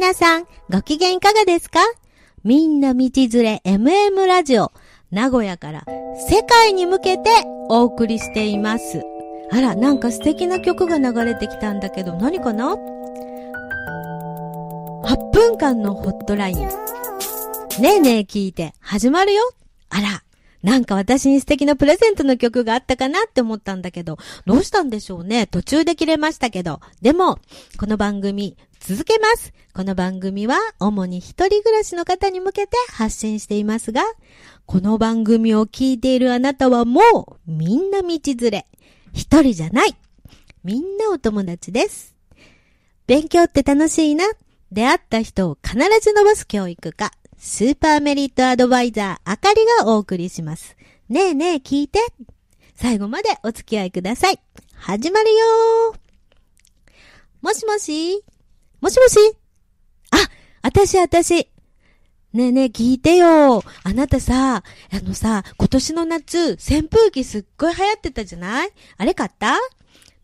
皆さん、ご機嫌いかがですか？みんな道連れ MM ラジオ、名古屋から世界に向けてお送りしています。あら、なんか素敵な曲が流れてきたんだけど、何かな ?8 分間のホットライン。ねえねえ聞いて、始まるよ。あら、なんか私に素敵なプレゼントの曲があったかなって思ったんだけど、どうしたんでしょうね？途中で切れましたけど。でも、この番組、続けます。この番組は、主に一人暮らしの方に向けて発信していますが、この番組を聞いているあなたはもう、みんな道連れ。一人じゃない。みんなお友達です。勉強って楽しいな。出会った人を必ず伸ばす教育科。スーパーメリットアドバイザー、あかりがお送りします。ねえねえ聞いて。最後までお付き合いください。始まるよもしもしもしもし？あ、あたしあたし。ねえねえ聞いてよ。あなたさ、あのさ、今年の夏、扇風機すっごい流行ってたじゃない？あれ買った？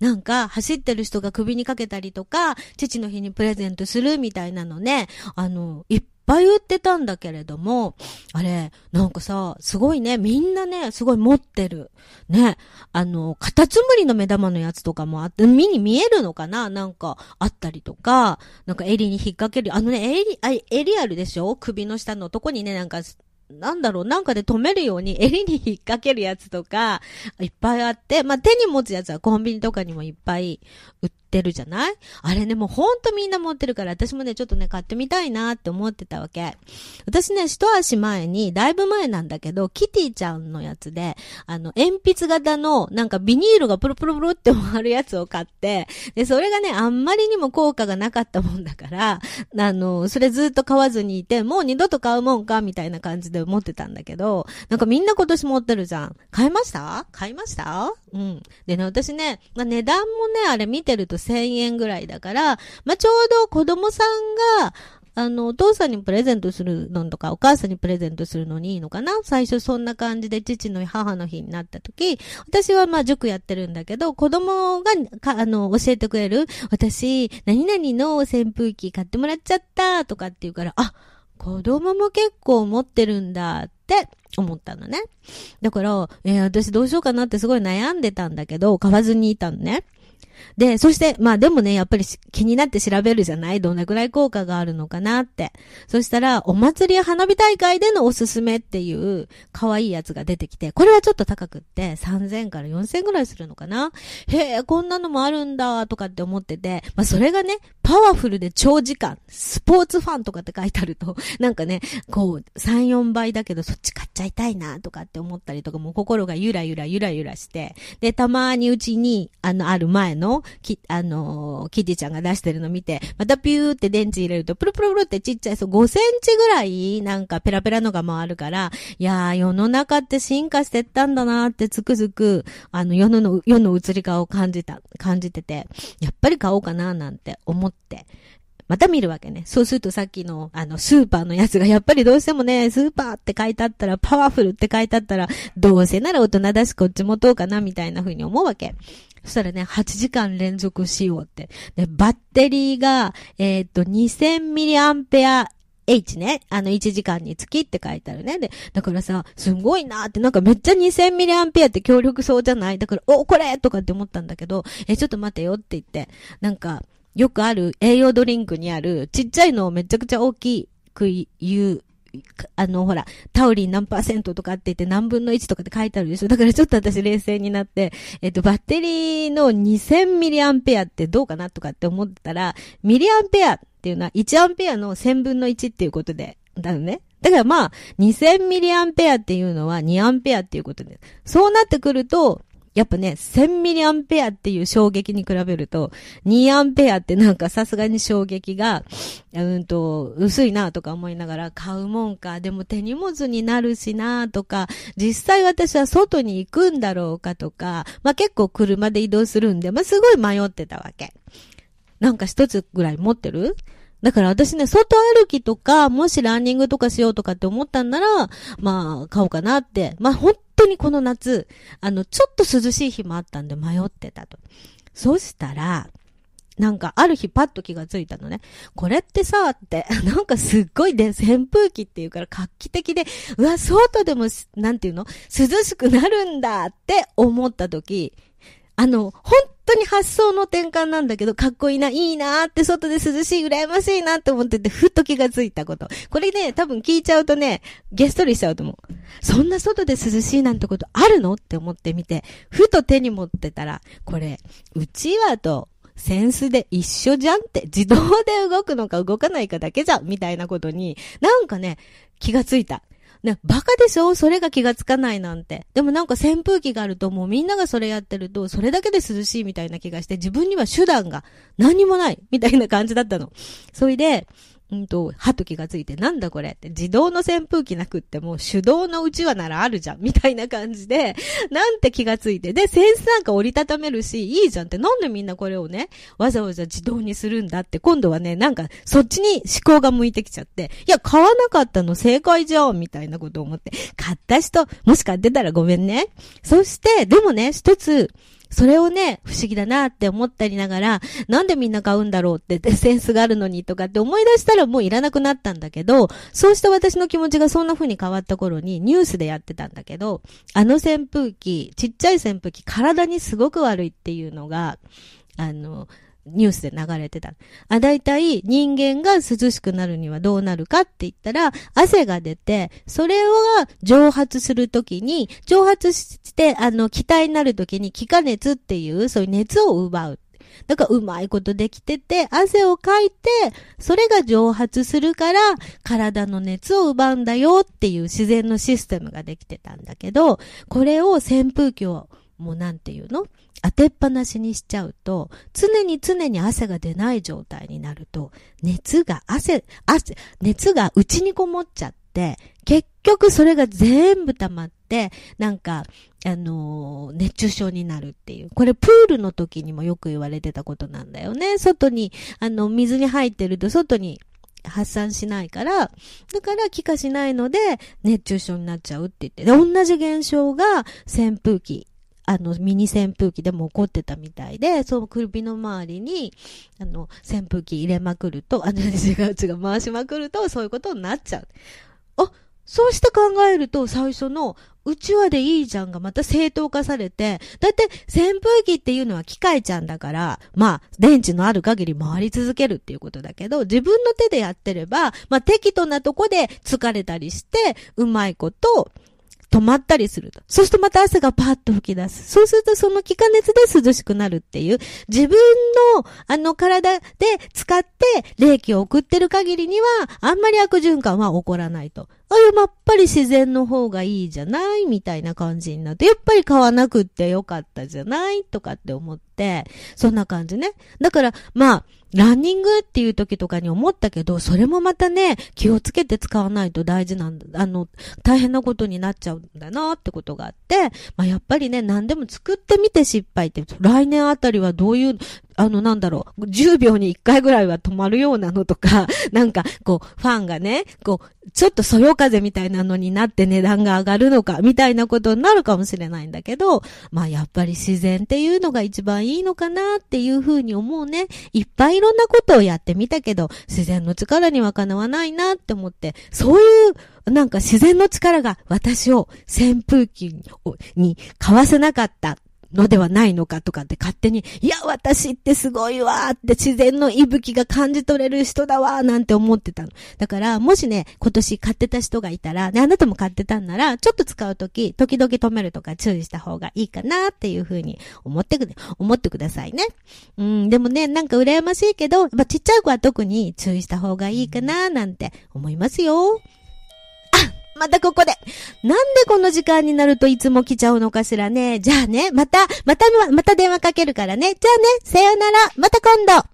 なんか、走ってる人が首にかけたりとか、父の日にプレゼントするみたいなのね、あの、いっぱい売ってたんだけれども、あれ、なんかさ、すごいね、みんなね、すごい持ってる。ね、あの、カタツムリの目玉のやつとかもあって、見に見えるのかな？なんか、あったりとか、なんか襟に引っ掛ける、あのね、襟、あ襟あるでしょ？首の下のとこにね、なんか、なんだろう、なんかで止めるように襟に引っ掛けるやつとか、いっぱいあって、まあ、手に持つやつはコンビニとかにもいっぱい売ってるじゃない？あれね、もうほんとみんな持ってるから、私もね、ちょっとね、買ってみたいなって思ってたわけ。私ね、一足前に、だいぶ前なんだけど、キティちゃんのやつで、あの、鉛筆型の、なんかビニールがプルプルプルって回るやつを買って、で、それがね、あんまりにも効果がなかったもんだから、あの、それずっと買わずにいて、もう二度と買うもんか、みたいな感じで思ってたんだけど、なんかみんな今年持ってるじゃん。買いました？買いました？うん。でね、私ね、まあ、値段もね、あれ見てると1000円ぐらいだから、まあ、ちょうど子供さんが、あの、お父さんにプレゼントするのとか、お母さんにプレゼントするのにいいのかな？最初そんな感じで父の日母の日になった時、私はまあ塾やってるんだけど、子供がか、あの、教えてくれる、私、何々の扇風機買ってもらっちゃったとかって言うから、あ、子供も結構持ってるんだって思ったのね。だから、えー私どうしようかなってすごい悩んでたんだけど、買わずにいたのね。で、そして、まあでもね、やっぱり気になって調べるじゃない？どんなくらい効果があるのかなって。そしたら、お祭りや花火大会でのおすすめっていう可愛いやつが出てきて、これはちょっと高くって、3000から4000ぐらいするのかな？へえ、こんなのもあるんだ、とかって思ってて、まあそれがね、パワフルで長時間、スポーツファンとかって書いてあると、なんかね、こう、3、4倍だけどそっち買っちゃいたいな、とかって思ったりとか、もう心がゆらゆらゆらゆらして、で、たまにうちに、あの、ある前の、のき、あのーキティちゃんが出してるの見て、またピューって電池入れると、プルプルプルってちっちゃい、そう、5センチぐらい、なんかペラペラのが回るから、いやー、世の中って進化してったんだなーってつくづく、あの、世の、世の移り変わを感じた、感じてて、やっぱり買おうかななんて思って、また見るわけね。そうするとさっきの、あの、スーパーのやつが、やっぱりどうしてもね、スーパーって書いてあったら、パワフルって書いてあったら、どうせなら大人だしこっち持とうかな、みたいな風に思うわけ。そしたらね、8時間連続使用って。で、バッテリーが、えーっと、2000ミリアンペア H ね。あの、1時間につきって書いてあるね。で、だからさ、すごいなーって、なんかめっちゃ2000ミリアンペアって強力そうじゃない？だから、お、これとかって思ったんだけど、え、ちょっと待てよって言って、なんか、よくある栄養ドリンクにある、ちっちゃいのをめちゃくちゃ大きく言う、あの、ほら、タウリン何パーセントとかって言って何分の1とかって書いてあるでしょだからちょっと私冷静になって、えっと、バッテリーの2000ミリアンペアってどうかなとかって思ったら、ミリアンペアっていうのは1アンペアの1000分の1っていうことで、だよね。だからまあ、2000ミリアンペアっていうのは2アンペアっていうことで、そうなってくると、やっぱね、1000ミリアンペアっていう衝撃に比べると、2アンペアってなんかさすがに衝撃が、うんと、薄いなとか思いながら買うもんか、でも手荷物になるしなとか、実際私は外に行くんだろうかとか、まあ結構車で移動するんで、まあすごい迷ってたわけ。なんか一つぐらい持ってる？だから私ね、外歩きとか、もしランニングとかしようとかって思ったんなら、まあ、買おうかなって。まあ、本当にこの夏、あの、ちょっと涼しい日もあったんで迷ってたと。そしたら、なんか、ある日パッと気がついたのね。これってさ、って、なんかすっごいで、扇風機っていうから画期的で、うわ、外でも、なんていうの？涼しくなるんだって思った時、あの、本当に発想の転換なんだけど、かっこいいな、いいなって外で涼しい、羨ましいなって思ってて、ふっと気がついたこと。これね、多分聞いちゃうとね、ゲストリしちゃうと思う。そんな外で涼しいなんてことあるのって思ってみて、ふと手に持ってたら、これ、うちわとセンスで一緒じゃんって、自動で動くのか動かないかだけじゃん、みたいなことに、なんかね、気がついた。ね、バカでしょ？それが気がつかないなんて。でもなんか扇風機があるともうみんながそれやってると、それだけで涼しいみたいな気がして、自分には手段が何もないみたいな感じだったの。それで、うんと、はと気がついて、なんだこれって、自動の扇風機なくっても、手動のうちわならあるじゃん、みたいな感じで、なんて気がついて、で、センスなんか折りたためるし、いいじゃんって、なんでみんなこれをね、わざわざ自動にするんだって、今度はね、なんか、そっちに思考が向いてきちゃって、いや、買わなかったの正解じゃん、みたいなこと思って、買った人、もし買ってたらごめんね。そして、でもね、一つ、それをね、不思議だなって思ったりながら、なんでみんな買うんだろうって センスがあるのにとかって思い出したらもういらなくなったんだけど、そうした私の気持ちがそんな風に変わった頃にニュースでやってたんだけど、あの扇風機、ちっちゃい扇風機、体にすごく悪いっていうのが、あの、ニュースで流れてた。あ、だいたい人間が涼しくなるにはどうなるかって言ったら、汗が出て、それを蒸発するときに、蒸発して、あの、気体になるときに気化熱っていう、そういう熱を奪う。だからうまいことできてて、汗をかいて、それが蒸発するから、体の熱を奪うんだよっていう自然のシステムができてたんだけど、これを扇風機を、もうなんていうの？当てっぱなしにしちゃうと、常に常に汗が出ない状態になると、熱が汗、汗、熱が内にこもっちゃって、結局それが全部溜まって、なんか、あのー、熱中症になるっていう。これプールの時にもよく言われてたことなんだよね。外に、あの、水に入ってると外に発散しないから、だから気化しないので熱中症になっちゃうって言って。で、同じ現象が扇風機あの、ミニ扇風機でも起こってたみたいで、その首の周りに、あの、扇風機入れまくると、あの、違う違う、回しまくると、そういうことになっちゃう。あ、そうして考えると、最初の、うちわでいいじゃんがまた正当化されて、だいたい扇風機っていうのは機械ちゃんだから、まあ、電池のある限り回り続けるっていうことだけど、自分の手でやってれば、まあ、適度なとこで疲れたりして、うまいこと、止まったりすると。そうするとまた汗がパーッと吹き出す。そうするとその気化熱で涼しくなるっていう、自分のあの体で使って冷気を送ってる限りには、あんまり悪循環は起こらないと。あ、やっぱり自然の方がいいじゃない？みたいな感じになって、やっぱり買わなくってよかったじゃない？とかって思って、そんな感じね。だから、まあ、ランニングっていう時とかに思ったけど、それもまたね、気をつけて使わないと大事なんだ、あの、大変なことになっちゃうんだなってことがあって、まあやっぱりね、何でも作ってみて失敗って、来年あたりはどういう、あの、なんだろう、10秒に1回ぐらいは止まるようなのとか、なんか、こう、ファンがね、こう、ちょっとそよ風みたいなのになって値段が上がるのか、みたいなことになるかもしれないんだけど、まあやっぱり自然っていうのが一番いいのかなっていうふうに思うね。いっぱいいろんなことをやってみたけど、自然の力にはかなわないなって思って、そういうなんか自然の力が私を扇風機に買わせなかったのではないのかとかって勝手に、いや、私ってすごいわーって自然の息吹が感じ取れる人だわーなんて思ってたの。だから、もしね、今年買ってた人がいたら、ね、あなたも買ってたんなら、ちょっと使うとき、時々止めるとか注意した方がいいかなっていうふうに思ってく、思ってくださいね。うん、でもね、なんか羨ましいけど、まあ、ちっちゃい子は特に注意した方がいいかななんて思いますよ。またここで。なんでこの時間になるといつも来ちゃうのかしらね。じゃあね、また、また、また電話かけるからね。じゃあね、さよなら。また今度。